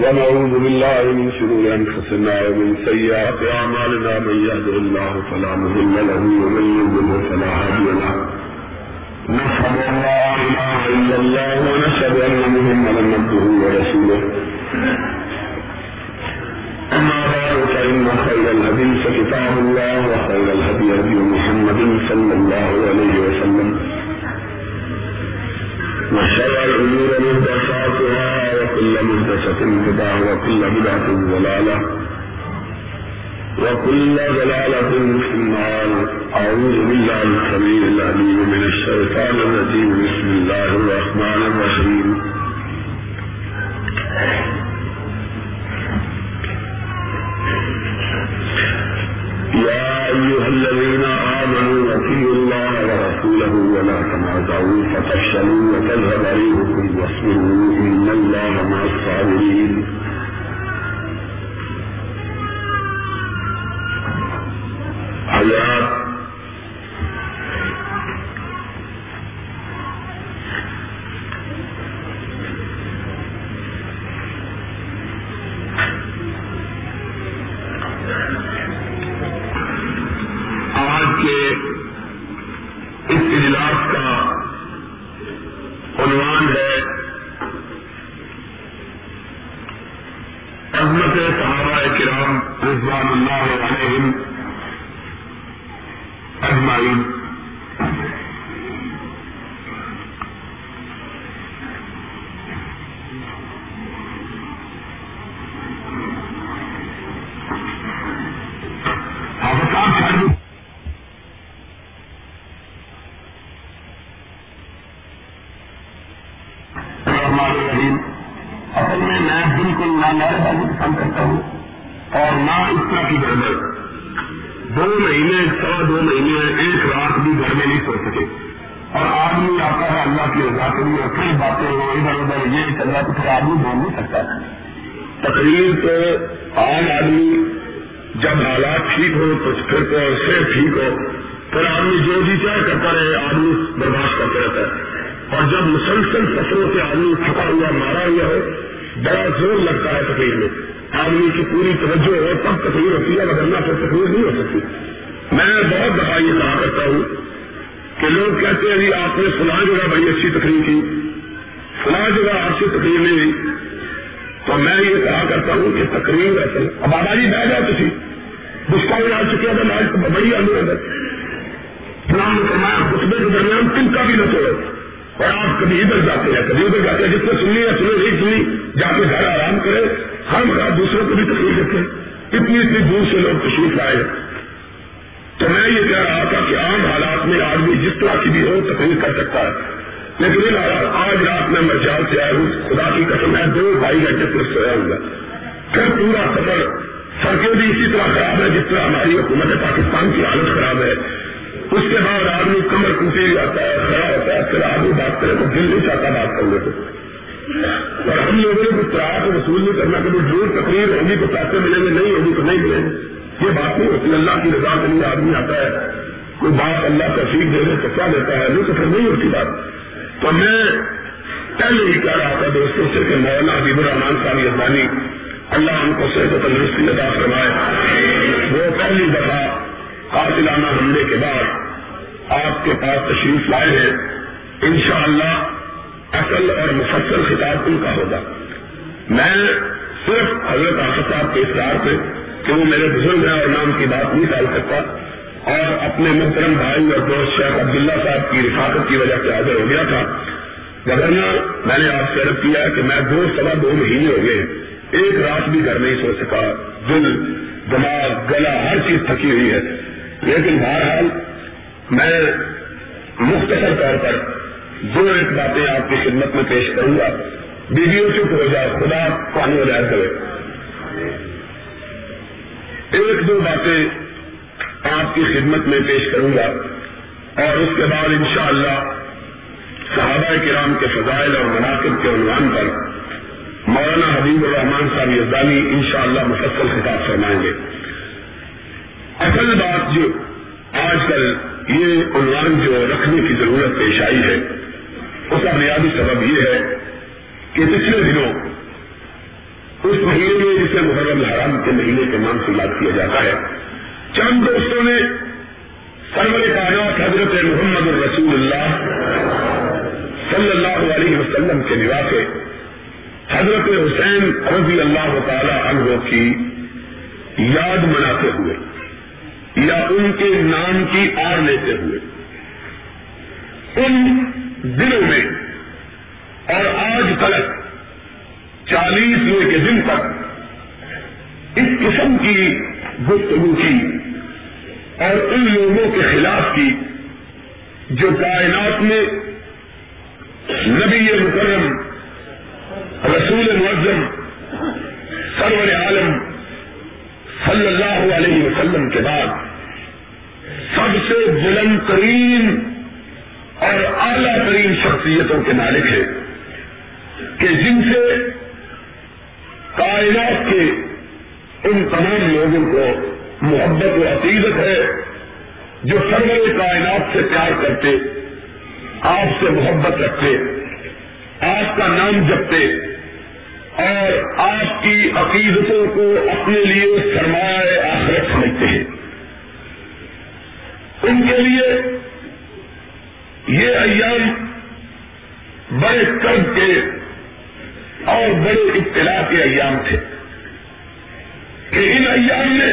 ونعوذ بالله من شرور أنفسنا ومن سيئات أعمالنا من يهده الله فلا مضل له ومن يضلل فلا هادي له. نشهد أن لا إله إلا الله ونشهد أن محمدا عبده ورسوله. أما بعد، فإن خير الحديث كتاب الله وخير الهدي هدي محمد صلى الله عليه وسلم. وشر الأمور مهدساتها وكل مهدسة بدعة وكل بدعة ضلالة وكل ضلالة في النار. أعوذ بالله السميع العليم من الشيطان الرجيم. بسم الله الرحمن الرحيم. يا أيها الذين آمنوا أطيعوا الله ورسوله ولا تنازعوا فتفشلوا وتذهب ريحكم واصبروا إن الله مع الصابرين. حياة بالکل نہ پسند کرتا ہوں اور نہ اس طرح کی گڑبڑ دو مہینے سوا دو مہینے ایک رات بھی گھر میں نہیں سو سکے۔ اور آدمی آتا ہے اللہ کی رضا کے لیے کئی باتیں ہو ادھر ادھر یہ چل رہا تو پھر آدمی بول نہیں سکتا۔ تقریر تو عام آدمی جب حالات ٹھیک ہو تو پھر تو صحت ٹھیک ہو۔ پھر آدمی جو جی چاہے کرتا رہے، آدمی برداشت کرتا رہتا ہے۔ اور جب مسلسل سفروں سے آدمی تھکا ہوا، مارا ہوا ہو بڑا زور لگتا ہے تقریر میں۔ آدمی کی پوری توجہ ہو تب تقریر ہوتی ہے ورنہ پھر تقریر نہیں ہو سکتی۔ میں بہت دفعہ یہ کہا کرتا ہوں کہ لوگ کہتے ہیں جی آپ نے فلاں جگہ بڑی اچھی تقریر کی۔ فلاں جگہ آپ سے تقریر نہیں ہوئی۔ تو میں یہ کہا کرتا ہوں کہ تقریر ایسے اب بابا جی بہ جاؤ کسی گستا آ چکے ہیں آج بڑی اندر فلاں نے فرمایا خطبے کے درمیان تم کا بھی نہ توڑو اور آپ کبھی ادھر جاتے ہیں، کبھی ادھر جاتے ہیں، جس نے سنی یا سنی، نہیں سنی، جا کے گھر آرام کرے۔ ہم خراب دوسروں کو بھی تکلیف دیتے اتنی اتنی دور سے لوگ تشریف لائے۔ تو میں یہ کہہ رہا تھا کہ عام حالات میں آدمی جس طرح کی بھی ہو، تکلیف کر سکتا ہے۔ لیکن ان حالات آج رات میں مرجال سے آیا ہوں۔ خدا کی قسم ہے دو ڈھائی گھنٹے پھر سویا ہوں گا۔ پھر پورا سفر سڑکیں بھی اسی طرح خراب ہے جس طرح ہماری حکومت پاکستان کی حالت خراب ہے۔ اس کے بعد آدمی کمر ٹوٹے جاتا ہے، کھڑا ہوتا ہے، پھر آدمی بات کرے تو دل نہیں چاہتا بات کرنے کو۔ اور ہم لوگوں نے کچھ کرایہ وصول نہیں کرنا کہ ضرور تقریر ہوگی تو پیسے ملیں گے، نہیں ہوگی تو نہیں ملیں گے۔ یہ بات نہیں ہوتی، اللہ کی رضا کے لیے آدمی آتا ہے، کوئی بات اللہ تفریح دے دے تو کیا دیتا ہے؟ نہیں تو پھر نہیں ہوتی بات۔ تو میں پہلے ہی کہہ رہا تھا دوستوں سے کہ مولانا حبیب الرحمان صاحب یزانی اللہ ان کو صحت و تندرستی ادا فرمائے۔ وہ پہلی دفعہ قاتلانہ حملے کے بعد آپ کے پاس تشریف لائے ہیں، انشاءاللہ اصل اور مفصل خطاب ان کا ہوگا۔ میں صرف حضرت آصف صاحب کے اصرار پہ کہ وہ میرے بزرگ ہیں اور نام کی بات نہیں ڈال سکتا اور اپنے محترم بھائی اور دوست شیخ عبداللہ صاحب کی رفاقت کی وجہ سے حاضر ہو گیا تھا۔ وغیرہ میں نے آپ سے عرض کیا کہ میں دو سوا دو مہینے ہو گئے ایک رات بھی گھر نہیں سو سکا دل دماغ، گلا، ہر چیز تھکی ہوئی ہے۔ لیکن بہرحال میں مختصر طور پر دو ایک باتیں آپ کی خدمت میں پیش کروں گا۔ ویڈیو چپ ہو جائے خدا پانی ہو جائے کرے۔ ایک دو باتیں آپ کی خدمت میں پیش کروں گا اور اس کے بعد انشاءاللہ صحابہ کرام کے فضائل اور مناقب کے عنوان پر مولانا حبیب الرحمان صاحب یزدانی انشاءاللہ مفصل خطاب فرمائیں گے۔ اصل بات جو آج کل یہ عنوان جو رکھنے کی ضرورت پیش آئی ہے، اس کا بنیادی سبب یہ ہے کہ پچھلے دنوں اس مہینے میں جسے محرم الحرام کے مہینے کے نام سے یاد کیا جاتا ہے، چند دوستوں نے سرور کائنات حضرت محمد الرسول اللہ صلی اللہ علیہ وسلم کے نواس حضرت حسین رضی اللہ تعالی عنہ کی یاد مناتے ہوئے۔ یا ان کے نام کی آر لیتے ہوئے۔ ان دنوں میں اور آج تلک چالیسویں کے دن تک اس قسم کی گفتگو کی اور ان لوگوں کے خلاف کی جو کائنات میں نبی مکرم، رسول معظم، سرور عالم صلی اللہ علیہ وسلم کے بعد سب سے بلند ترین اور اعلیٰ ترین شخصیتوں کے مالک ہے کہ جن سے کائنات کے ان تمام لوگوں کو محبت و عقیدت ہے جو سرور کائنات سے پیار کرتے، آپ سے محبت رکھتے، آپ کا نام جپتے اور آپ کی عقیدتوں کو اپنے لیے سرمایہ آخرت سمجھتے ہیں۔ ان کے لیے یہ ایام بڑے قرض کے اور بڑے اطلاع کے ایام تھے۔ کہ ان ایام میں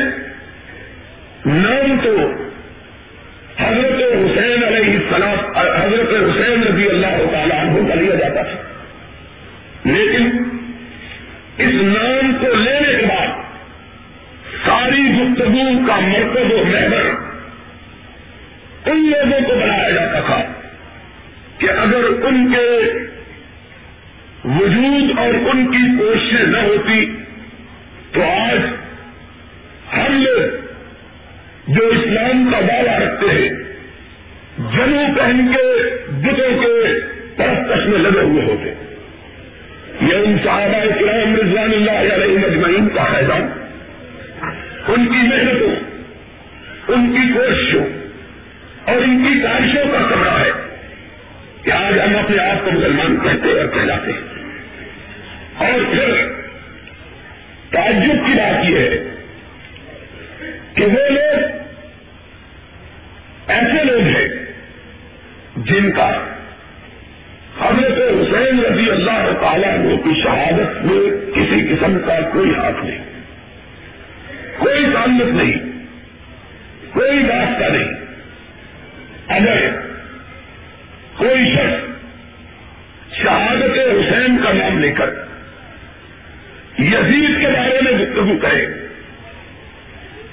نام تو حضرت حسین علیہ السلام، حضرت حسین رضی اللہ تعالیٰ عنہ کا لیا جاتا تھا۔ لیکن اس نام کو لینے کے بعد ساری گفتگو کا مرکز و محور ان لوگوں کو بنایا جاتا تھا کہ اگر ان کے وجود اور ان کی کوششیں نہ ہوتی تو آج ہم لوگ جو اسلام کا دعویٰ رکھتے ہیں جنو پہن کے بتوں کے، پرستش میں لگے ہوئے ہوتے یہ ان صحابہ کرام رضوان اللہ علیہ مجمعین کا فائدہ ان کی محنتوں، ان کی کوششوں اور ان کی کاشوں کا کمرہ ہے کہ آج ہم اپنے آپ کو مسلمان کہتے اور کہلاتے ہیں۔ اور پھر تعجب کی بات یہ ہے کہ وہ لوگ ایسے لوگ ہیں جن کا حضرت حسین رضی اللہ تعالیٰ کی شہادت میں کسی قسم کا کوئی ہاتھ نہیں، کوئی تعلق نہیں، کوئی راستہ نہیں۔ اگر کوئی شخص شہادت حسین کا نام لے کر یزید کے بارے میں گفتگو کرے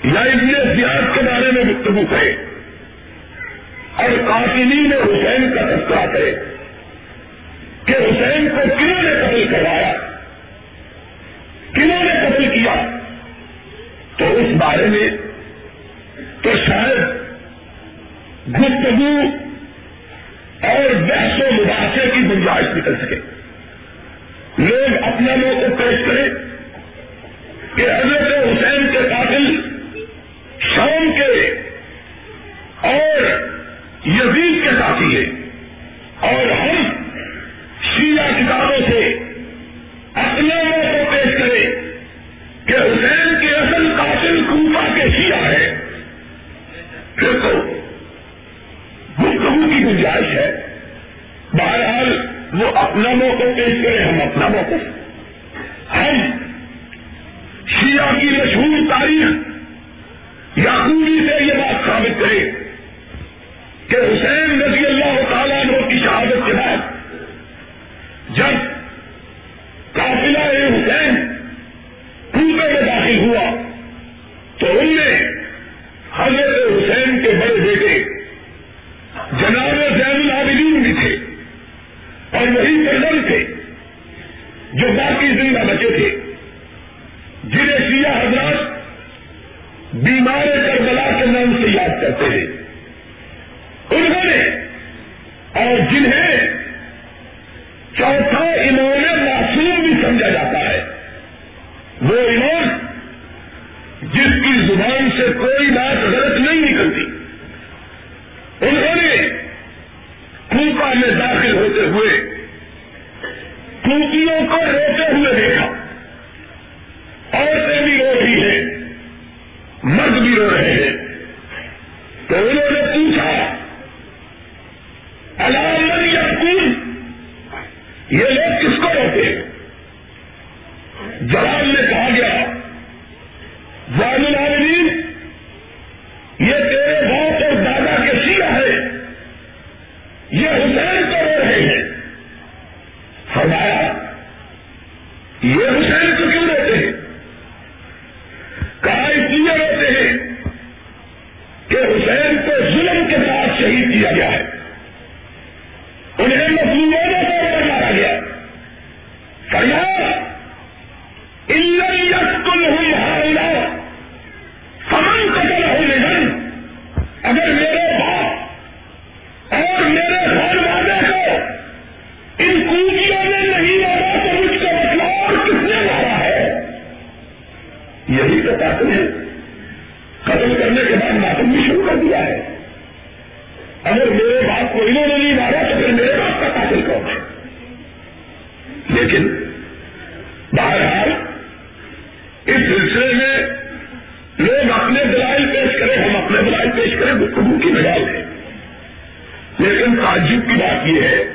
یا ابن زیاد کے بارے میں گفتگو کرے اور قاتلین حسین کا تذکرہ کرے کہ حسین کو کنہوں نے قتل کروایا کنہوں نے قتل کیا۔ تو اس بارے میں تو شاید گفتگو اور بحث و مباحثے کی گنجائش نکل سکے۔ لوگ اپنا موقع پیش کریں کہ حضرت حسین کے قاتل شام کے اور یزید کے ساتھی ہیں اور ہم شیعہ کتابوں سے اپنے موقع پیش کریں کہ حسین کے اصل قاتل کوفہ کے شیعہ ہے۔ پھر تو گفتگو کی گنجائش ہے۔ بہرحال وہ اپنا موقع پیش کرے، ہم اپنا موقع۔ ہم شیعہ کی مشہور تاریخ یا سے یہ بات ثابت کرے کہ حسین رضی اگر میرے بات کوئی نے نہیں مارا تو پھر میرے بات کا قاتل کون ہے؟ لیکن بہرحال اس سلسلے میں لوگ اپنے دلائل پیش کریں، ہم اپنے دلائل پیش کریں، گفتگو کی بجائے۔ لیکن تعجب کی بات یہ ہے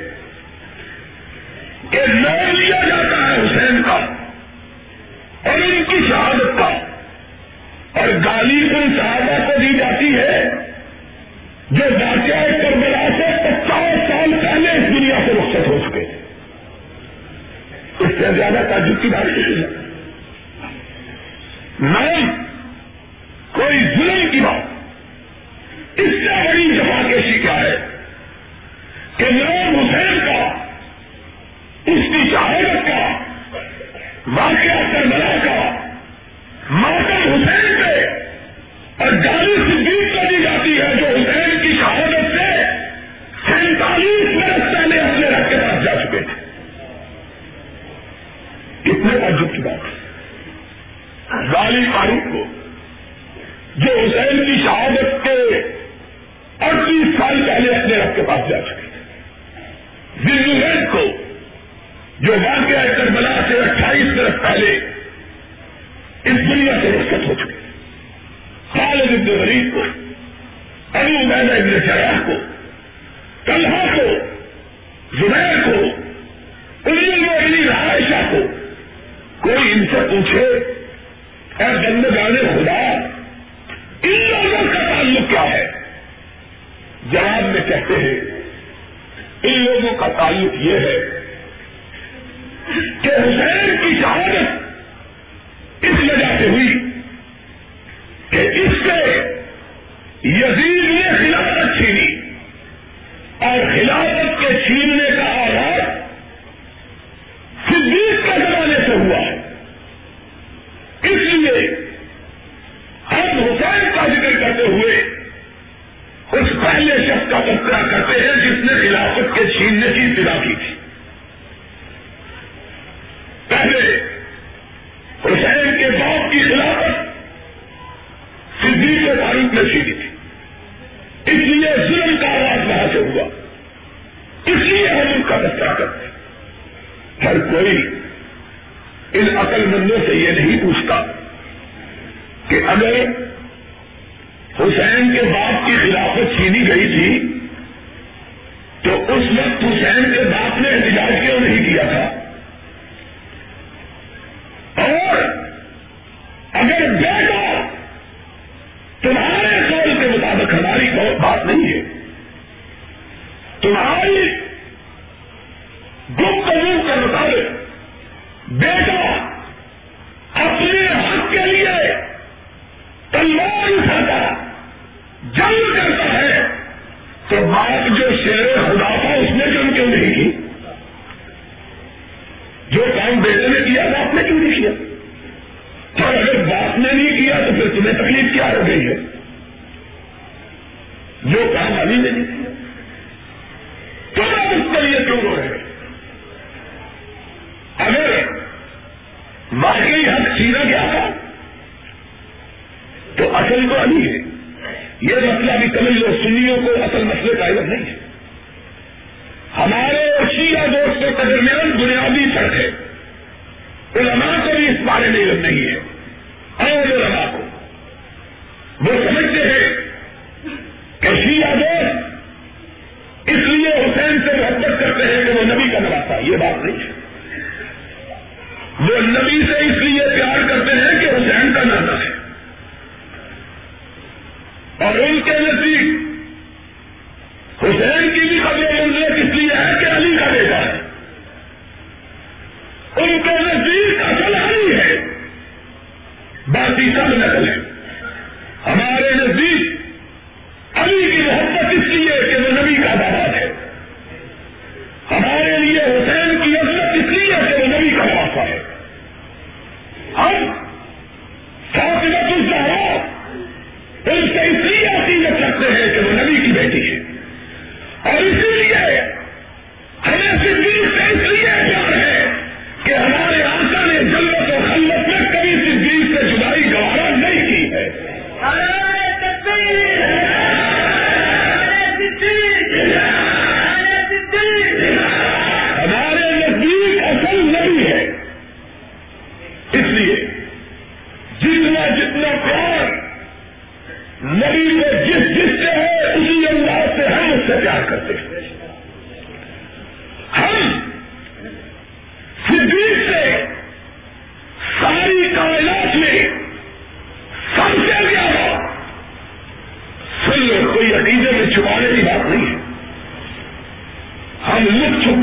کہ حسین کی شہادت مسلم کو علی ہے۔ یہ مسئلہ بھی کمی اور سنیوں کو اصل مسئلے کا علم نہیں ہے۔ ہمارے اور شیعہ دوستوں کے درمیان بنیادی فرق ہے۔ علماء کو بھی اس بارے میں علم نہیں ہے۔ اور علماء کو۔ وہ سمجھتے ہیں کہ شیعہ دوست اس لیے حسین سے محبت کرتے ہیں کہ وہ نبی کا نواسا یہ بات نہیں ہے۔ وہ نبی سے اس لیے پیار کرتے ہیں کہ حسین کا نانا ہے۔ اور ان کے نزدیک حسین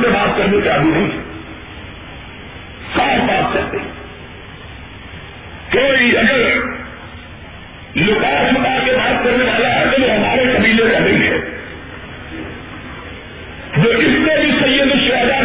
تم بات کرنے کے آگے نہیں صاف بات کرتے کوئی اگر لکا چھپا کے بات کرنے والا ہے تو وہ ہمارے قبیلے کا نہیں ہے۔ جو اس نے بھی سید الشہداء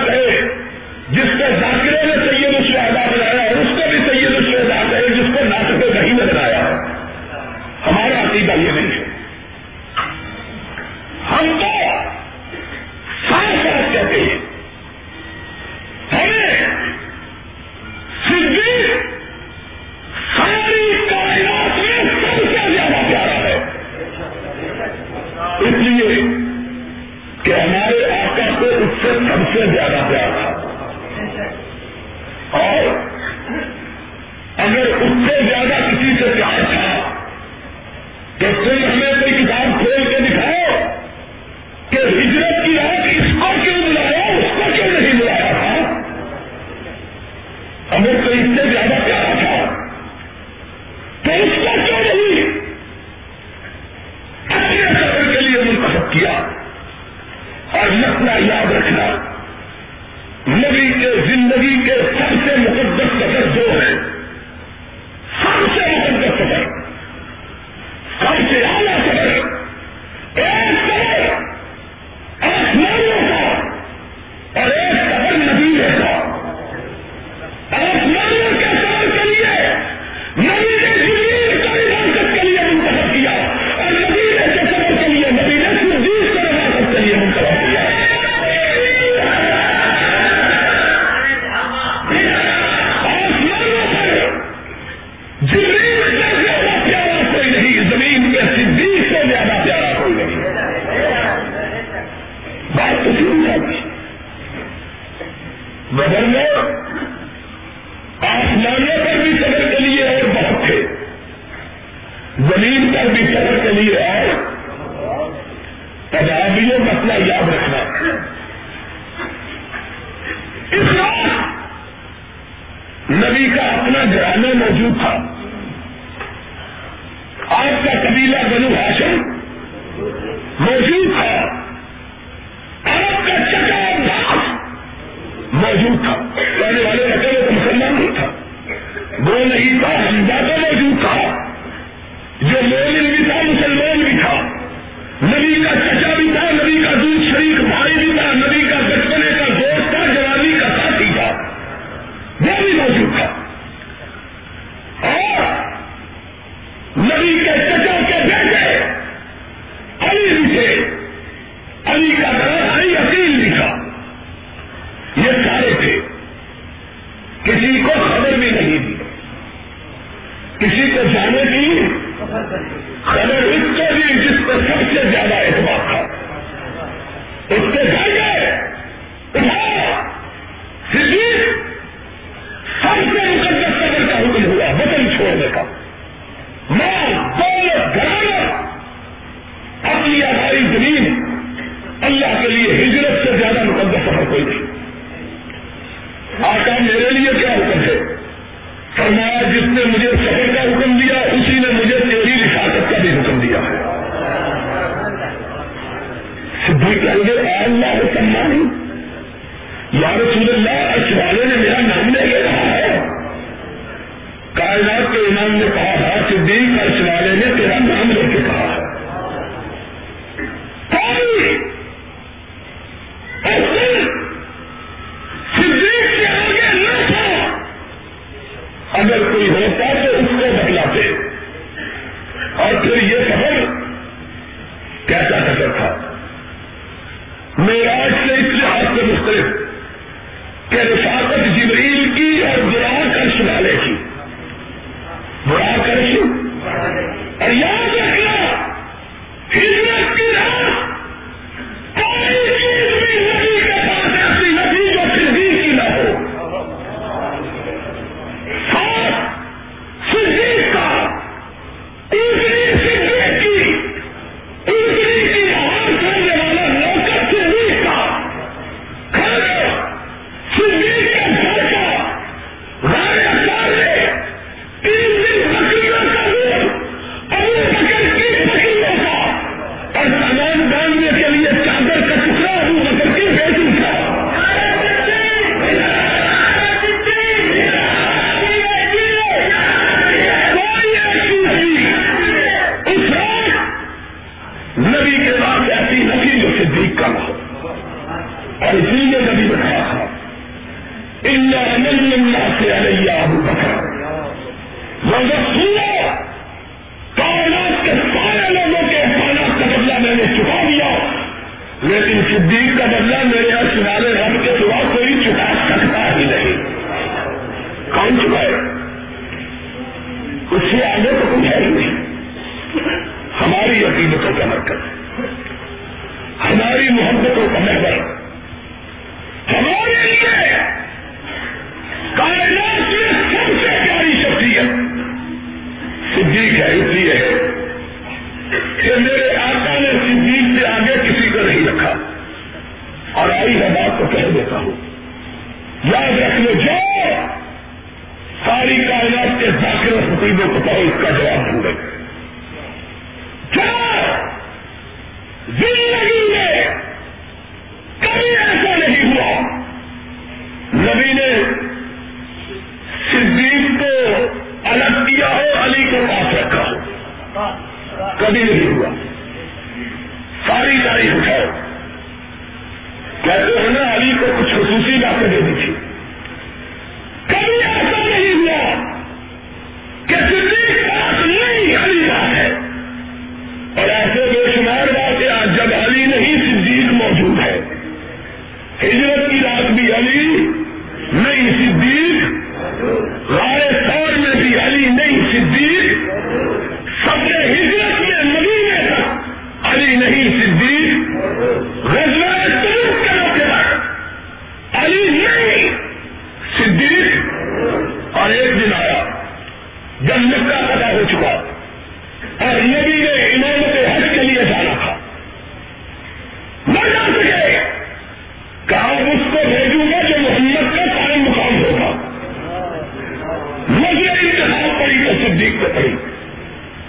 یا رسول اللہ اس والے نے میرا نام لے رہا ہے۔ کائنات کے امام نے کہا ہاں صدیق اس نے تیرا نام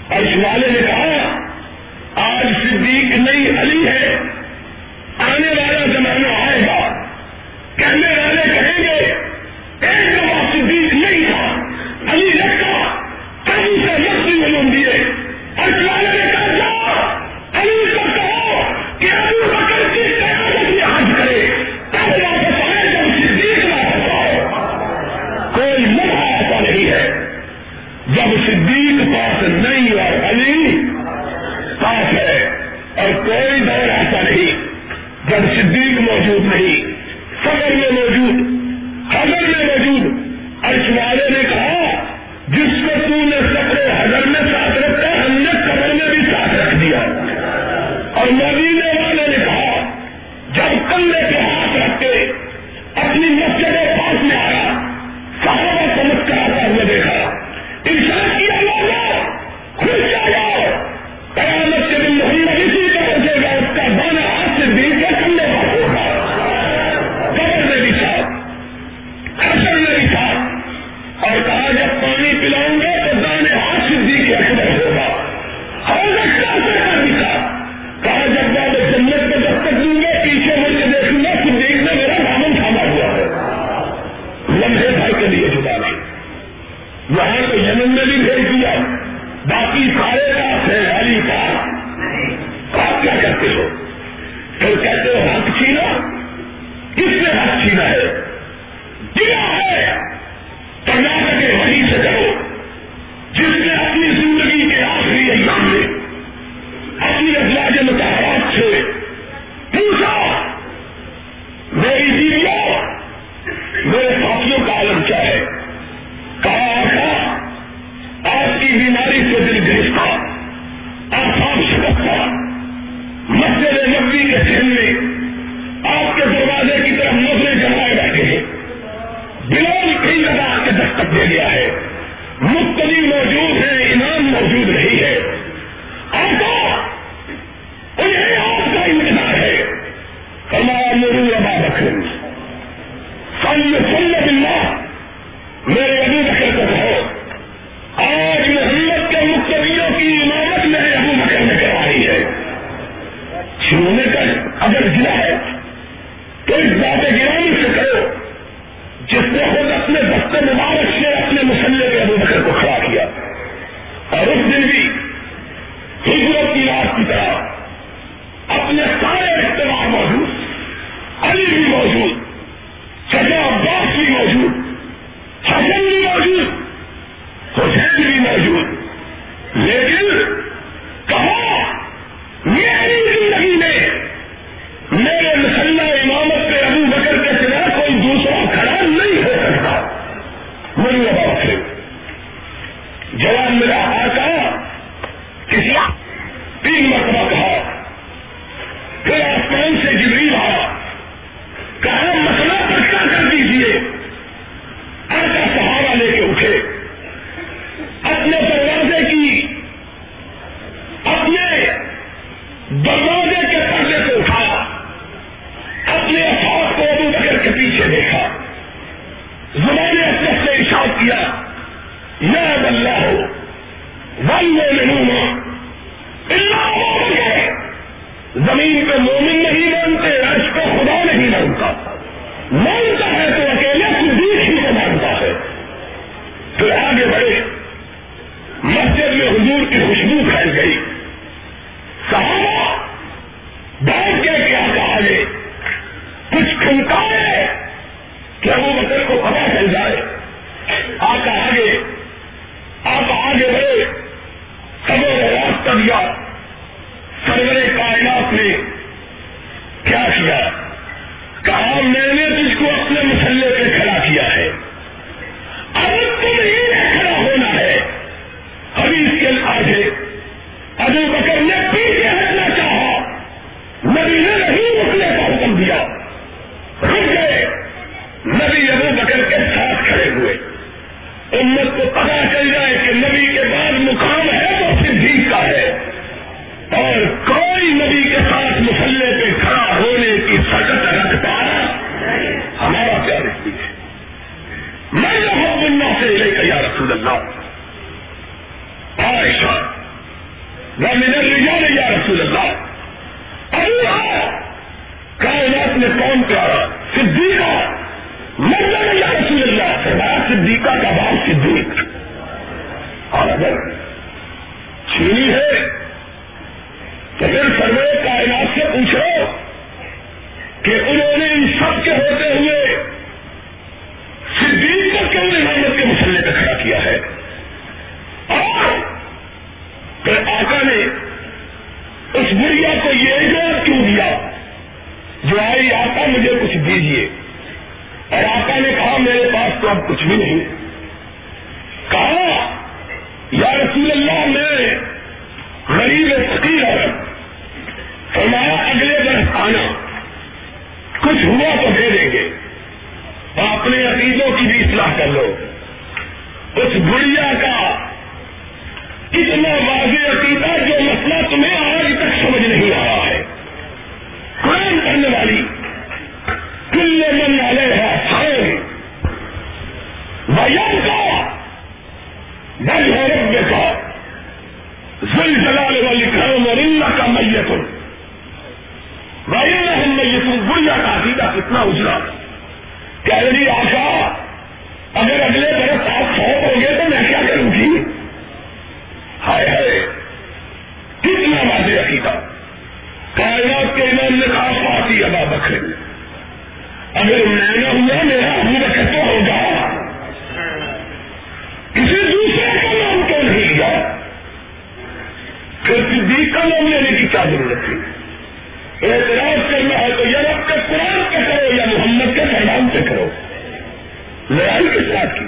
اور والے نے کہا آج صدیق نہیں علی ہے۔ کیا یا اللہ ون اللہ مومن ہے۔ زمین پہ مومن نہیں مانتے، عرش کو خدا نہیں مانتا۔ مانتا ہے تو اکیلے صدیق ہی کو مانتا ہے۔ پھر آگے بڑھے۔ مسجد میں حضور کی خوشبو پھیل گئی۔ نے اس بڑھیا کو یہ جوڑ کیوں دیا؟ جو آئی آقا مجھے کچھ دیجیے اور آقا نے کہا، میرے پاس تو اب کچھ بھی نہیں۔ کہا، یا رسول اللہ، میں غریب فقیر ہے فرمایا، اگلے برس آنا کچھ ہوا تو دے دیں گے۔ اپنے عقیدوں کی بھی اصلاح کر لو۔ اس بڑھیا کا اتنا واضح عقیدہ جو مسئلہ تمہیں آج تک سمجھ نہیں آیا ہے۔ قرآن پڑھنے والی، کل من علیہ ہے بیان کا۔ بل ہے رب کا زلزلال والی کرم اور ان کا میتن ویل میتن گڑیا کا عقیدہ کتنا اجلا۔ کہہ رہی آشا، اگر اگلے برس آپ فوت ہوں گے ہائے ہائے، کتنا واضح عقیدہ۔ کائنات کے امام نے کہا پاتی ابا بکرے اگر میں نہ ہوا میرا ابو بکر تو ہوگا۔ کسی دوسرے کا نام تو نہیں لیا۔ پھر کسی کا نام لینے کی کیا ضرورت تھی؟ اعتراض کرنا ہے تو یا رب کے قرآن سے کرو یا محمد کے پیغام سے کرو۔ لڑائی کے ساتھ کی۔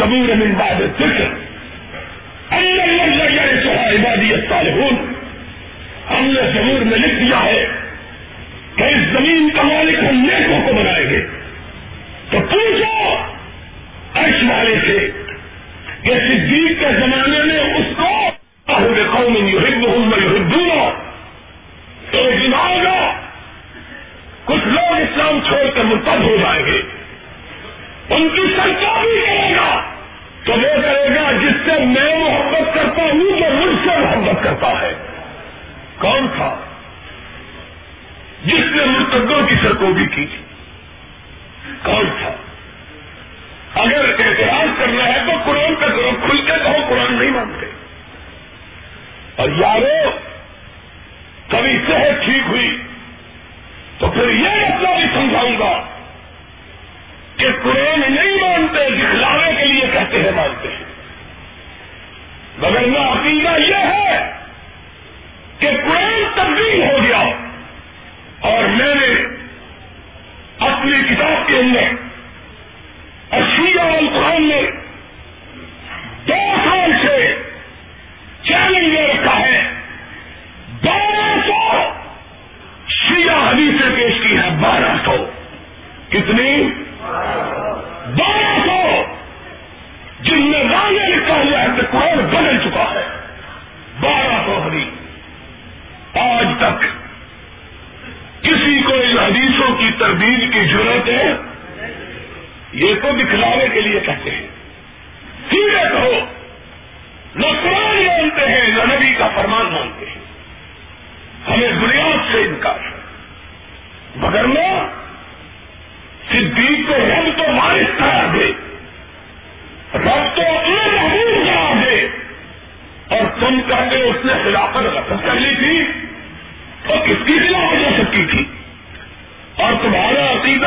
الزبور من بعد الذکر. اما الذین یرثها عبادی الصالحون. ہم نے ضرور میں لکھ دیا ہے کہ اس زمین کا مالک ہم نیکوں کو بنائیں گے. تو پوچھو ایش والے سے کہ صدیق کے زمانے میں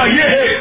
یہ ہے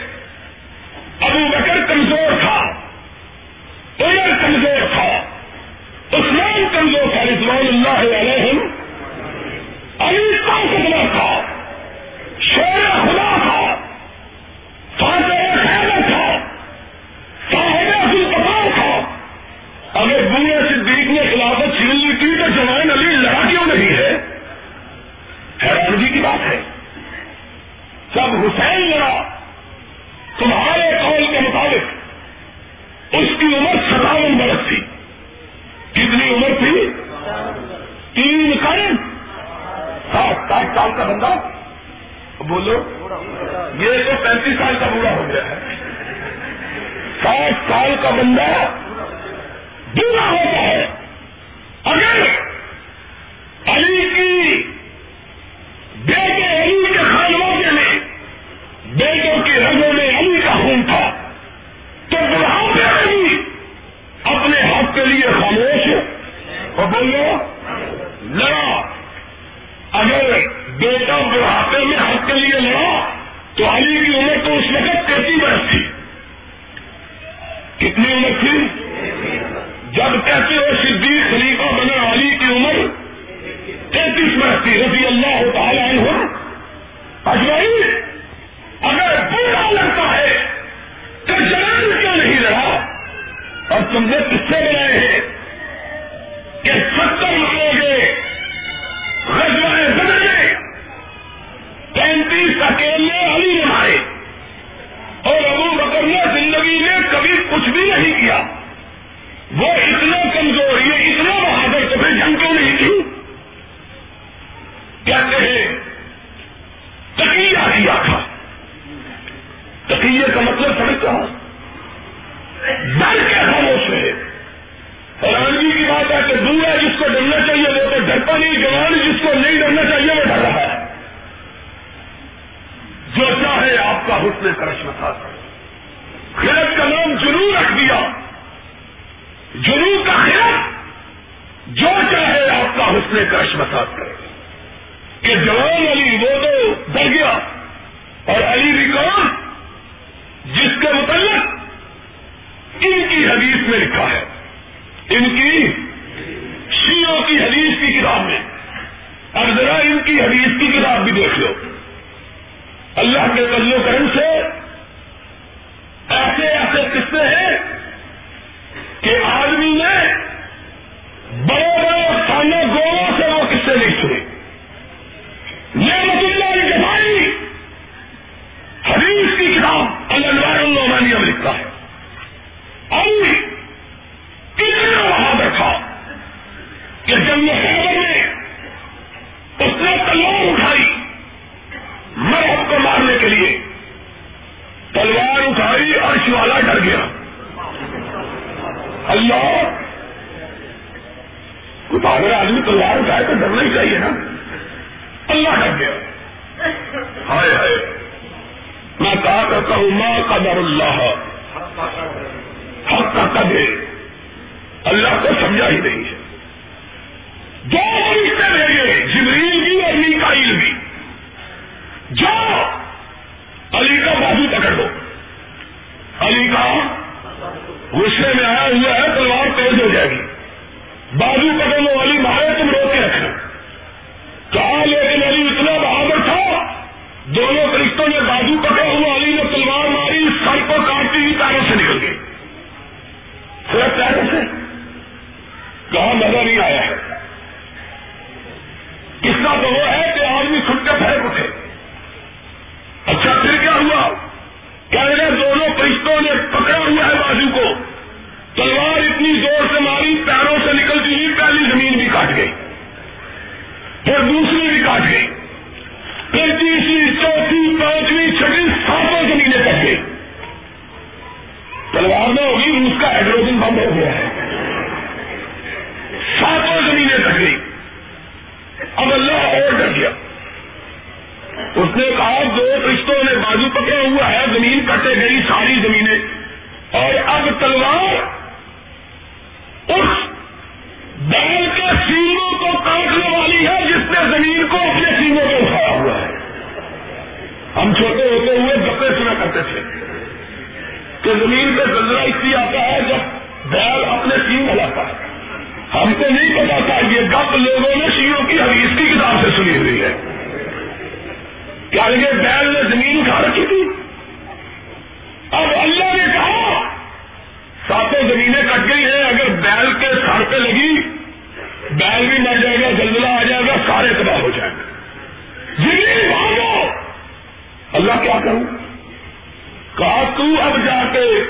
تو اب جا کے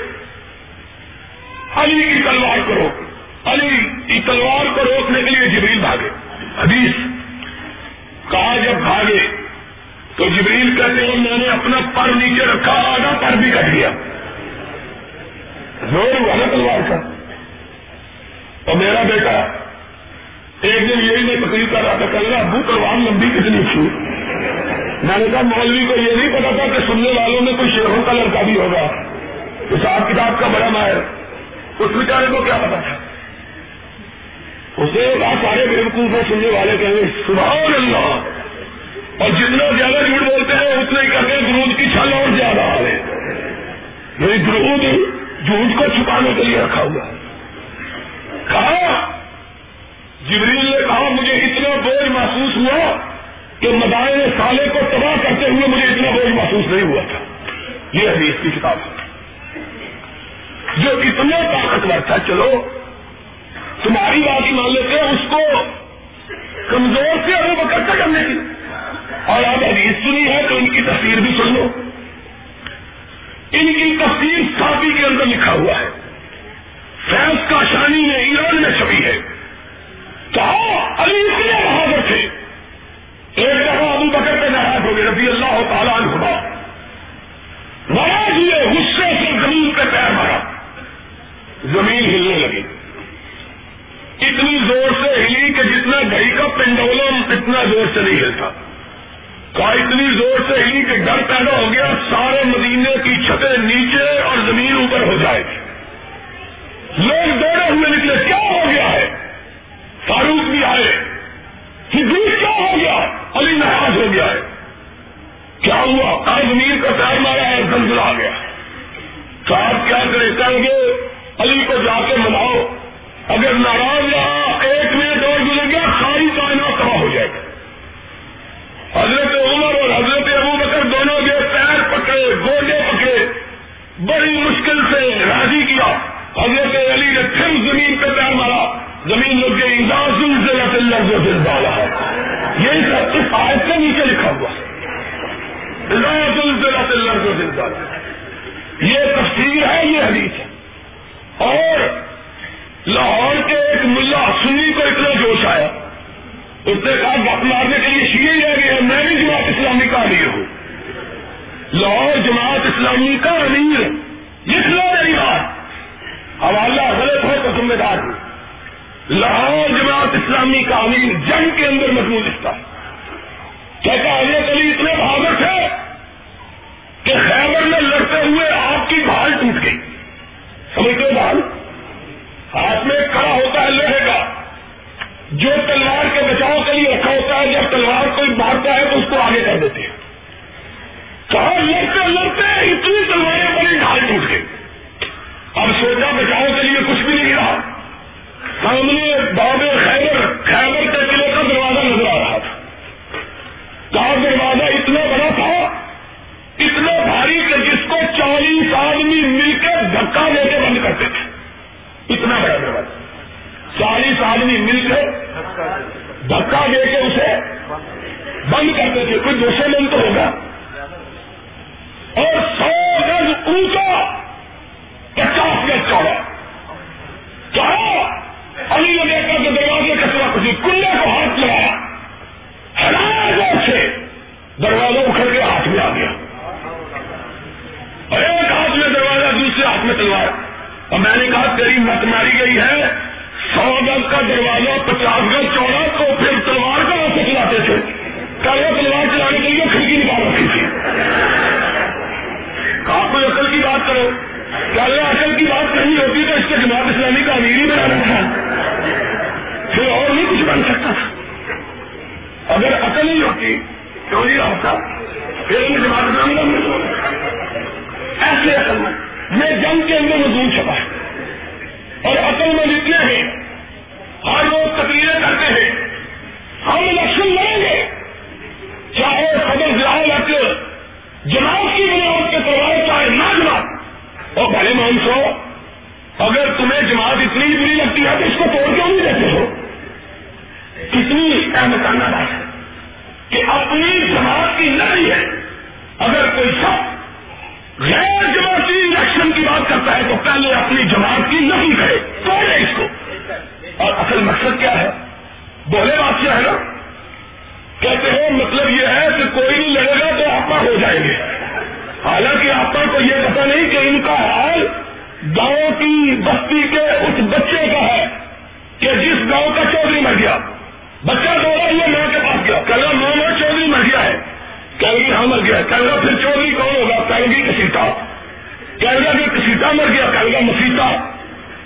علی کی تلوار کو روک۔ علی کی تلوار کو روکنے کے لیے جبریل بھاگے۔ حدیث۔ کہا جب بھاگے، تو جبریل کہتے ہیں میں نے اپنا پر نیچے رکھا، آدھا پر بھی کٹ لیا زور ہوا تلوار کا اور میرا بیٹا، ایک دن یہی میں تقریب کر رہا تھا کہہ رہا ابو تلوار لمبی کتنی چھوٹ میں نے کہا، مولوی کو یہ نہیں پتا تھا کہ سننے والوں میں کوئی شیروں کا لڑکا بھی ہوگا۔ حساب کتاب کا بڑا ماہر۔ اس بیچارے کو کیا پتا تھا؟ اسے بات سارے بیوقوف میں سننے والے کہیں گے سبحان اللہ! اور جتنا زیادہ جھوٹ بولتے ہیں اتنے کرتے درود کی چھل اور زیادہ آ رہے میری یعنی درود جھوٹ کو چھپانے کے لیے رکھا ہوا کہا، جبریل نے کہا، مجھے اتنا بوجھ محسوس ہوا کہ مدائن سالے کو تباہ کرتے ہوئے مجھے اتنا بوجھ محسوس نہیں ہوا تھا۔ یہ حدیث کی کتاب ہے۔ جو اتنا طاقتور تھا، چلو، تمہاری بات مان لیتے اس کو کمزور سے ابو بکر کرنے کی۔ اور آپ حدیث سنی ہے تو ان کی تصویر بھی سن لو۔ ان کی تفسیر ساپی کے اندر لکھا ہوا ہے۔ فیض کا شانی میں ایران میں چھپی ہے۔ کہا علی اتنے بہادر تھے۔ ایک دفعہ ابو بکر پہ ناراض ہو گئے، رضی اللہ تعالیٰ عنہ ناراض ہوئے غصے سے زمین پہ پیر مارا۔ زمین ہلنے لگی۔ اتنی زور سے ہلی کہ جتنا گھڑی کا پنڈولم اتنا زور سے نہیں ہلتا۔ کا اتنی زور سے ہلی کہ ڈر پیدا ہو گیا، سارے مدینے کی چھتیں نیچے اور زمین اوپر ہو جائے۔ گی لوگ دوڑے ہوئے نکلے، کیا ہو کوئی دوسرے من ہوگا؟ اور سو گز اونچا پچاس گز چوڑا چاہو؟ علی نے دیکھا کہ دروازے کچرا کسی کنڈے کو ہاتھ لگایا۔ ہر سے دروازہ اکھڑ کے ہاتھ میں آ گیا۔ ایک ہاتھ میں دروازہ، دوسرے ہاتھ میں تلوار۔ اور میں نے کہا، تیری مت ماری گئی ہے۔ سو گز کا دروازہ، پچاس گز چوڑا، تو پھر تلوار کا سے چلاتے تھے؟ کل وہ تلوار چلانے کے لیے کھڑکی نکال رکھی تھی۔ کہا، کوئی اصل کی بات کرو۔ کل اصل کی بات نہیں ہوتی تو اس کے جماعت اسلامی کا امیر ہی بنانا تھا پھر اور نہیں کچھ بن سکتا تھا۔ اگر اصل نہیں ہوتی کیوں نہیں ہوتا۔ پھر جماعت اسلامی کا ایسے اصل میں میں جنگ کے اندر مضمون چھپا۔ ہے اور اصل میں لکھتے ہیں، ہر لوگ تقریریں کرتے ہیں۔ ہم الیکشن لڑیں گے۔ چاہے صدر ضلع لگے جماعت کی بناوٹ کے پروائے چاہے نہ جماعت اور بھلے مان سو، اگر تمہیں جماعت اتنی بری لگتی ہے تو اس کو توڑ کیوں نہیں دیتے ہو؟ کتنی احمد بات ہے کہ اپنی جماعت کی لڑائی ہے۔ اگر کوئی سب غیر جماعتی الیکشن کی بات کرتا ہے تو پہلے اپنی جماعت کی نہیں کرے، توڑے اس کو۔ اور اصل مقصد کیا ہے؟ بولے بات کیا ہے نا؟ کہتے ہیں مطلب یہ ہے کہ کوئی نہیں لڑے گا تو آپ ہو جائیں گے۔ حالانکہ آپ کو یہ پتا نہیں کہ ان کا حال گاؤں کی بستی کے اس بچے کا ہے کہ جس گاؤں کا چودھری مر گیا۔ بچہ دوڑا ہوا ماں کے پاس گیا۔ کل ماں چودھری مر گیا ہے۔ کیلگی ہاں مر گیا کیلگا پھر چودھری کون ہوگا؟ کیلگی کسیتا کیلگا اگر کسیتا مر گیا۔ کیلگا مسیتا۔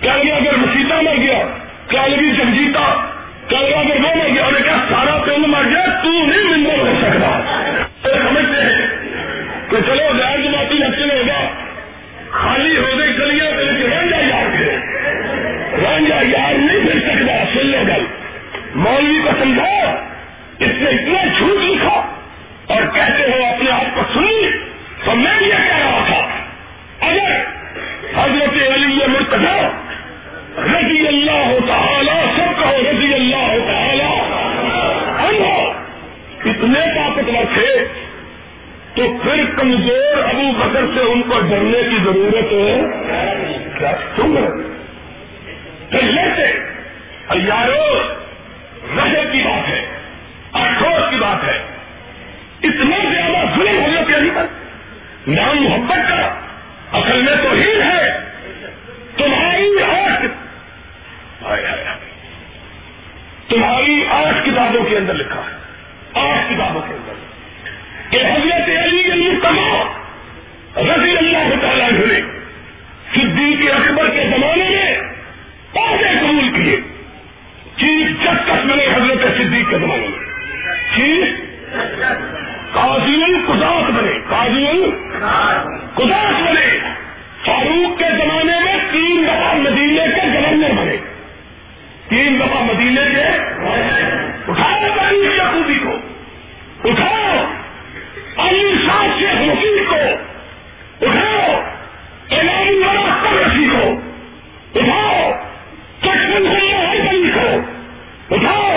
کیلگا اگر مسیتا مر گیا۔ کیلگی جگجیتا کیلگا اگر وہ مر گیا انہیں کیا سارا پنڈ مر گیا، تو نہیں ممبر ہو سکتا۔ سمجھتے ہیں کہ چلو، غیر جماعتی لکشن ہوگا۔ خالی ہو گئی چلیے تو رنجا یار پھر رنجا یار نہیں پھر سکتا، سن لو گل۔ مولوی کو سمجھاؤ، اس نے اتنا جھوٹ لکھا اور کہتے ہو اپنے آپ کو سنی۔ تو میں یہ کہہ رہا تھا۔ اگر حضرت علی یہ مرتبہ رضی اللہ تعالی، سب کہو رضی اللہ تعالی۔ اتنے طاقتور تھے، تو پھر کمزور ابو بکر سے ان کو ڈرنے کی ضرورت ہے۔ کیا سن لیتے یارو رہے کی بات ہے افسوس کی بات ہے۔ اتنا زیادہ ظلم ہو گیا پیاری پر۔ نام محبت کا اصل میں تو ہی ہے۔ تمہاری آٹھ تمہاری آٹھ کتابوں کے اندر لکھا ہے۔ آٹھ کتابوں کے اندر۔ کہ حضرت علی کے المرتبہ رضی اللہ تعالیٰ نے صدیق اکبر کے زمانے میں پودے قبول کیے۔ چیف جسٹس بنے حضرت صدیق کے زمانے میں۔ چیف قاضی القداس بنے۔ قاضی القداس بنے۔ فاروق کے زمانے میں تین دفعہ مدینے کے گورنر بنے۔ تین دفعہ مدینے کے اٹھاؤ تاریخ یقوبی کو، اٹھاؤ علی شاہ شیخ مسیح کو، اٹھاؤ امام والا قبرسی کو، اٹھاؤ چشمن اللہ کو، اٹھاؤ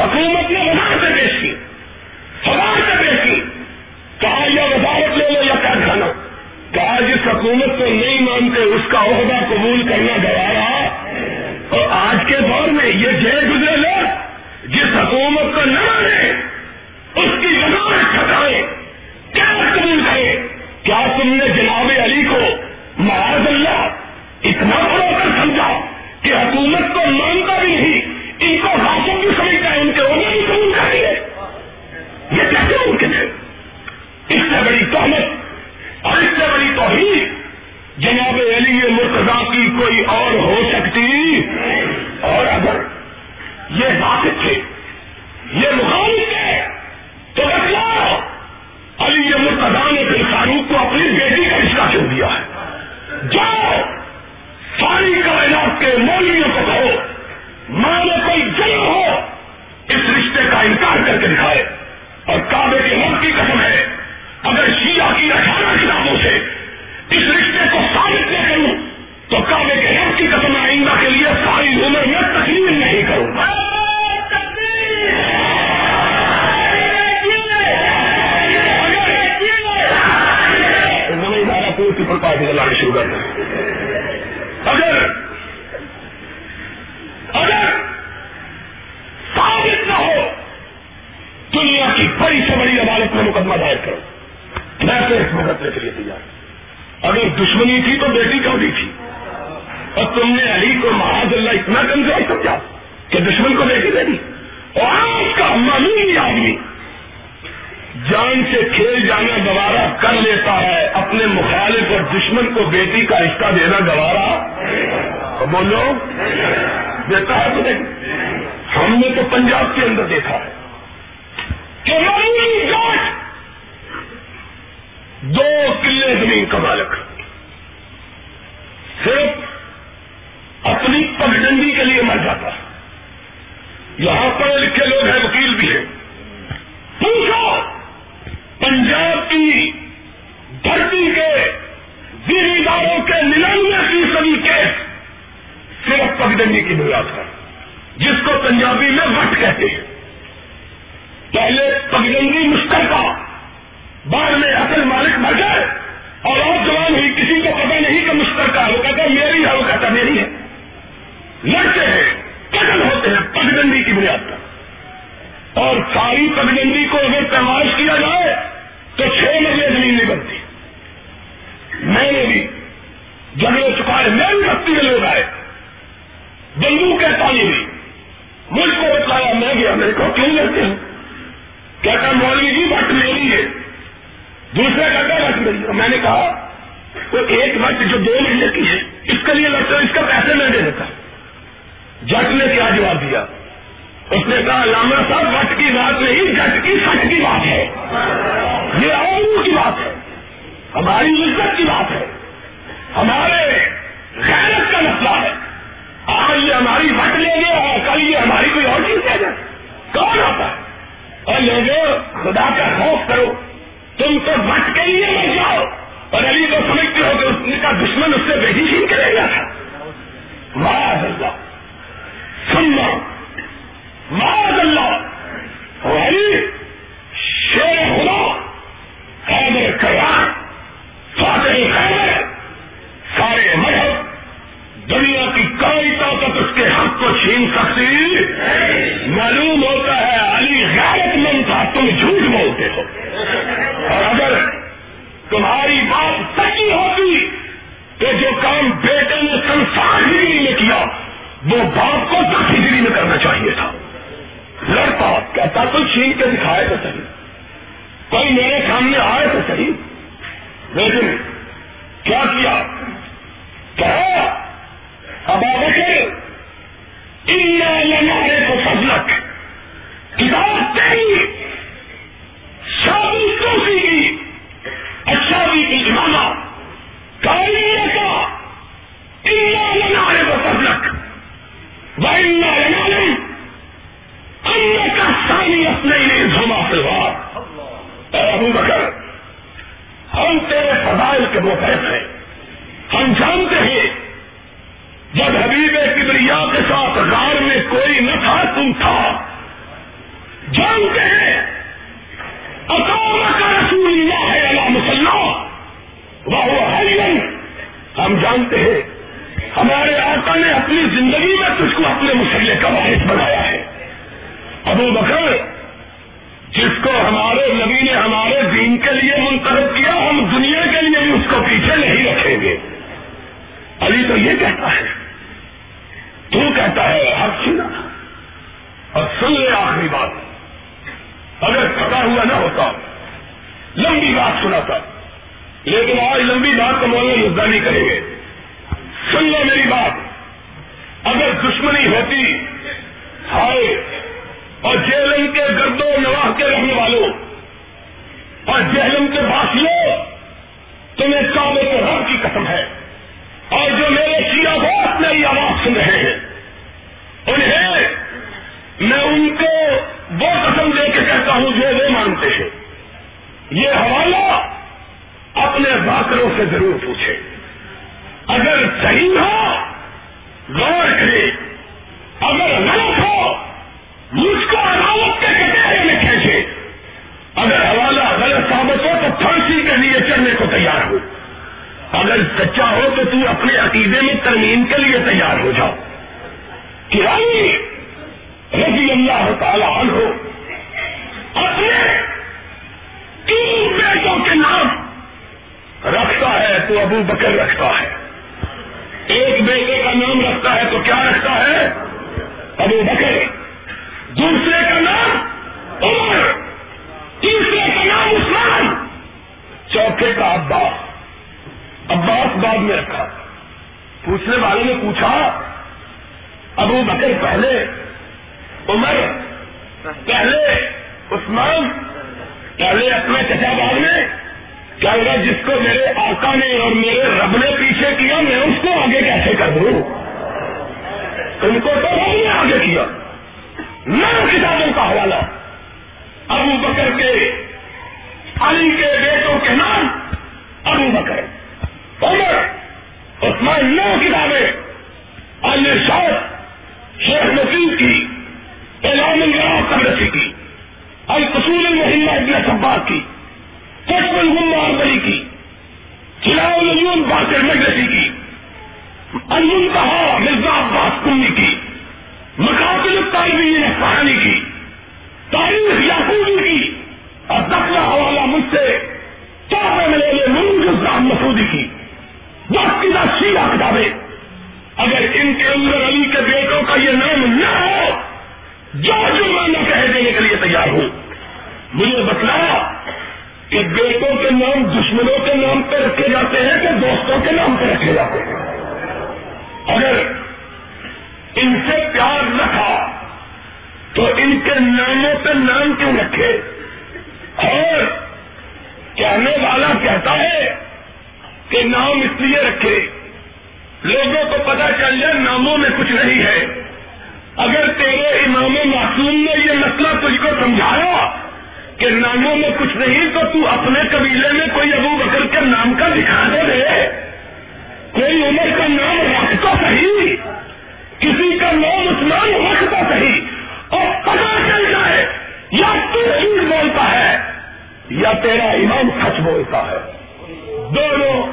حکومت نے وزارت سے پیش کی۔ سوال سے پیش کی۔ کہا یا وزارت لے لو یا کیا کھانا کہا جس حکومت کو نہیں مانتے، اس کا عہدہ قبول کرنا گوارا۔ اور آج کے دور میں یہ جے گزرے لوگ جس حکومت کو نہ مانے، اس کی وزارت چھٹائے کیا قبول کرے؟ کیا تم نے جناب علی کو معاذ اللہ اتنا بڑا کر سمجھا کہ حکومت کو مانتا بھی نہیں؟ ممکن ہے۔ اس سے بڑی تہمت اور اس سے بڑی توحید جناب علی مرتضا کی کوئی اور ہو سکتی۔ اور اگر یہ واقف تھے، یہ مخالف ہے تو بتلاؤ، علی مرتضا نے پھر فاروق کو اپنی بیٹی کا رشتہ کیوں دیا ہے؟ جاؤ، ساری کائنات کے مولویوں کو کہو، ماں میں کوئی جنم ہو، اس رشتے کا انکار کر کے دکھائے۔ اور کعبے کے ملک کی قسم ہے۔ اگر شیعہ کی اٹھارہ کتابوں سے اس رشتے کو ثابت نہ کروں، تو کعبے کے رب کی قسم آئندہ کے لیے ساری عمر میں تسلیم نہیں کروں۔ گا پارٹی چلانا شروع کر دیں۔ اگر ثابت نہ ہو دنیا کی بڑی سے بڑی عدالت میں مقدمہ دائر کرو۔ میں تو اس مقدمے کے لیے تیار اگر دشمنی تھی تو بیٹی کیوں دی تھی؟ اور تم نے علی کو محاذ اللہ اتنا کمزور سمجھا کہ دشمن کو بیٹی دے دی۔ اور آج کا معمولی آدمی جان سے کھیل جانا گوارا کر لیتا ہے، اپنے مخالف اور دشمن کو بیٹی کا رشتہ دینا گوارا۔ بولو، دیتا ہے تو نہیں۔ ہم نے تو پنجاب کے اندر دیکھا ہے۔ چوراسی لاکھ دو کلے زمین کا مالک۔ صرف اپنی پگڈنڈی کے لیے مر جاتا۔ یہاں پڑھے لکھے لوگ ہیں، وکیل بھی ہیں۔ پوچھو، پنجاب کی دھرتی کے زیر داروں کے ننانوے فیصدی کے صرف پگڈنڈی کی بنیاد ہے جس کو پنجابی میں وٹ کہتے ہیں۔ پہلے پگڈنڈی مشترکہ بعد میں اصل مالک مر گئے اور اور جوان ہوئی کسی کو پتہ نہیں کہ مشترکہ وہ کہتا میری ہے، وہ کہتا میری ہے۔ لڑتے ہیں قتل ہوتے ہیں پگڈنڈی کی بنیاد پر۔ اور ساری پگڈنڈی کو اگر پیمائش کیا جائے تو چھ مہینے زمین نہیں بنتی۔ میں نے بھی جگہ چکا ہے میں بھی بستی میں لوگ آئے۔ بندو کہتا نہیں مجھ کو بتایا، میں گیا، میرے کو کیوں لڑتے ہیں؟ کہتا مولوی جی وقت میری ہے۔ دوسرا کہتا وقت میری میں نے کہا وہ ایک وقت جو دو مہینے کی ہے، اس کے لیے لگتا ہے، اس کا پیسے میں دے دیتا۔ جٹ نے کیا جواب دیا؟ اس نے کہا، علامہ صاحب وقت کی بات نہیں جٹ کی سچ کی بات ہے۔ یہ اور کی بات ہے۔ ہماری عزت کی بات ہے۔ ہمارے غیرت کا مسئلہ ہے۔ آج یہ ہماری وٹ لے گیا اور کل یہ ہماری کوئی اور چیز دے گا کون آتا ہے؟ اور لوگوں، خدا کا خوف کرو۔ تم تو مت کے لیے مر جاؤ۔ اور علی کو سمجھتے ہو کہ اس کا دشمن اس سے بیٹی کرے گا۔ ہوا نہ ہوتا۔ لمبی بات سنا تھا۔ لیکن آج لمبی بات کا مولانا مدعا نہیں کریں گے۔ سن لو میری بات۔ اگر دشمنی ہوتی، ہائے، اور جیلم کے گردوں نواح کے رہنے والوں، اور جہلم کے باسیوں، تمہیں کعبے کے رب کی قسم ہے۔ اور جو میرے شیعہ بہت میری آواز سن رہے ہیں، انہیں میں ان کو وہ قسم دے کے کہتا ہوں جو وہ مانتے ہیں۔ یہ حوالہ اپنے باکروں سے ضرور پوچھے۔ اگر صحیح ہو، غور کرے۔ اگر غلط ہو، مجھ کو عدالت کے کٹہرے میں کھینچے۔ اگر حوالہ غلط ثابت ہو، تو پھانسی کے لیے چڑھنے کو تیار ہو اگر سچا ہو، تو تو اپنے عقیدے میں ترمیم کے لیے تیار ہو جاؤ۔ کرانی رضی اللہ تعالی عنہ. اپنے تین بیٹوں کے نام رکھتا ہے تو ابو بکر رکھتا ہے. ایک بیٹے کا نام رکھتا ہے تو کیا رکھتا ہے؟ ابو بکر. دوسرے کا نام عمر. تیسرے کا نام عثمان. چوتھے کا عباس. عباس بعد میں رکھا. پوچھنے والے نے پوچھا، ابو بکر پہلے عمر پہلے عثمان پہلے اپنے چچا بعد میں کیا ہوگا جس کو میرے آقا نے اور میرے رب نے پیچھے کیا، میں اس کو آگے کیسے کر دوں؟ ان کو تو رب نے آگے کیا۔ نو کتابوں کا حوالہ۔ ابو بکر کے، علی کے بیٹوں کے نام ابو بکر۔ عمر، عثمان، نو کتابیں۔ اور شاید حکیم کی اعلان الگرا قبرسی کی القصول المحمہ ابن صبا کی کشف الغمہ اربری کی چلاؤ العیون باقر مجلسی کی المنتہا مرزا عباس کنی کی مقابل الطالبین فہانی کی، تاریخ یعقوبی کی، اور دخلا حوالہ مجھ سے چار ملے منج الزام مسودی کی۔ وقت کی سیدھا کتابیں۔ اگر ان کے اندر علی کے بیٹوں کا یہ نام نہ ہو، جو جرمانہ کہہ دینے کے لیے تیار ہوں۔ مجھے بتلایا کہ بیٹوں کے نام دشمنوں کے نام پہ رکھے جاتے ہیں کہ دوستوں کے نام پہ رکھے جاتے ہیں؟ اگر ان سے پیار رکھا تو ان کے ناموں پہ نام کیوں رکھے؟ اور کہنے والا کہتا ہے کہ نام اس لیے رکھے، لوگوں کو پتا چل جائے ناموں میں کچھ نہیں ہے۔ اگر تیرے امام معصوم نے یہ مسئلہ تجھ کو سمجھایا کہ ناموں میں کچھ نہیں تو تو اپنے قبیلے میں کوئی ابو بکر کے نام کا دکھا دے کوئی عمر کا نام رکھ تو صحیح، کسی کا نام عثمان رکھ تو صحیح۔ اور پتا چل جائے، یا تو جھوٹ بولتا ہے، یا تیرا امام سچ بولتا ہے۔ دونوں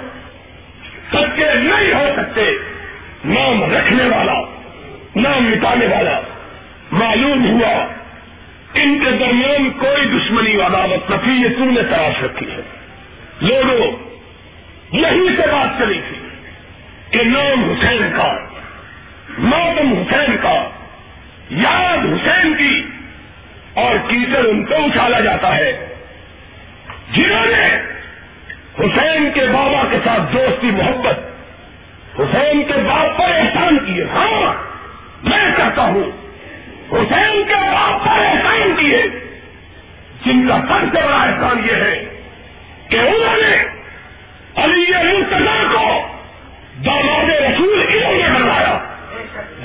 سچے نہیں ہو سکتے۔ نام رکھنے والا، نام مٹانے والا، معلوم ہوا۔ ان کے درمیان کوئی دشمنی عدالت نفی یہ تم نے تلاش رکھی ہے۔ لوگوں، یہی سے بات چلی تھی کہ نام حسین کا، ماتم حسین کا، یاد حسین کی اور کیسر ان کو اچھالا جاتا ہے۔ جنہوں نے حسین کے بابا کے ساتھ دوستی، محبت، حسین کے باپ پر احسان کیے ہاں میں کہتا ہوں حسین کے باپ پر احسان کیے۔ جن کا سب سے بڑا احسان یہ ہے کہ انہوں نے علی مرتضا کو داماد رسول علم میں بنوایا۔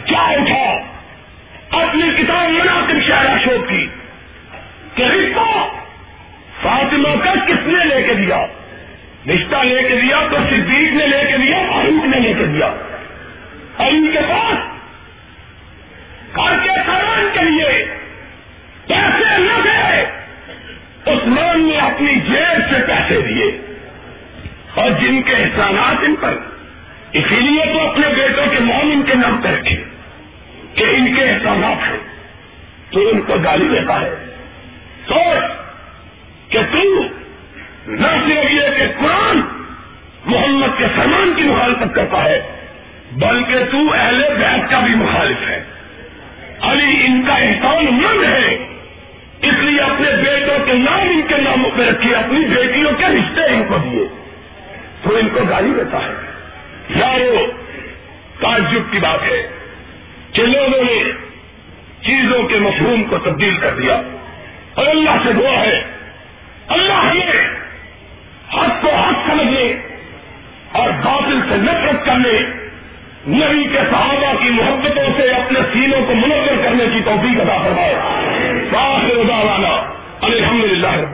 کیا اٹھا۔ اپنی کتاب مناسب شہر اشوک کی کہ رشتہ فاطمہ کا کس نے لے کے دیا؟ رشتہ لے کے دیا تو صدیق نے لے کے دیا فاروق نے لے کے دیا۔ علی کے پاس گھر کے سامان کے لیے پیسے نہ دے عثمان نے اپنی جیب سے پیسے دیے۔ اور جن کے احسانات ان پر، اسی لیے تو اپنے بیٹوں کے نام ان کے نام پہ رکھے کہ ان کے احسانات ہیں۔ تو ان کو گالی دیتا ہے۔ سوچ کہ تم نہ صرف یہ کہ قرآن محمد کے سامان کی مخالفت کرتا ہے، بلکہ تو اہل بیت کا بھی مخالف ہے۔ علی ان کا احسان مند ہے۔ اس لیے اپنے بیٹوں کے نام ان کے ناموں پہ رکھیے، اپنی بیٹیوں کے رشتے ان کو دیے۔ تو ان کو گالی دیتا ہے۔ یارو، تعجب کی بات ہے کہ لوگوں نے چیزوں کے مفہوم کو تبدیل کر دیا۔ اور اللہ سے دعا ہے۔ اللہ ہمیں حق کو حق سمجھنے اور باطل سے نفرت کرنے نبی کے صحابہ کی محبتوں سے اپنے سینوں کو منور کرنے کی توفیق ادا فرمائے۔ ساتھ روزانہ الحمد للہ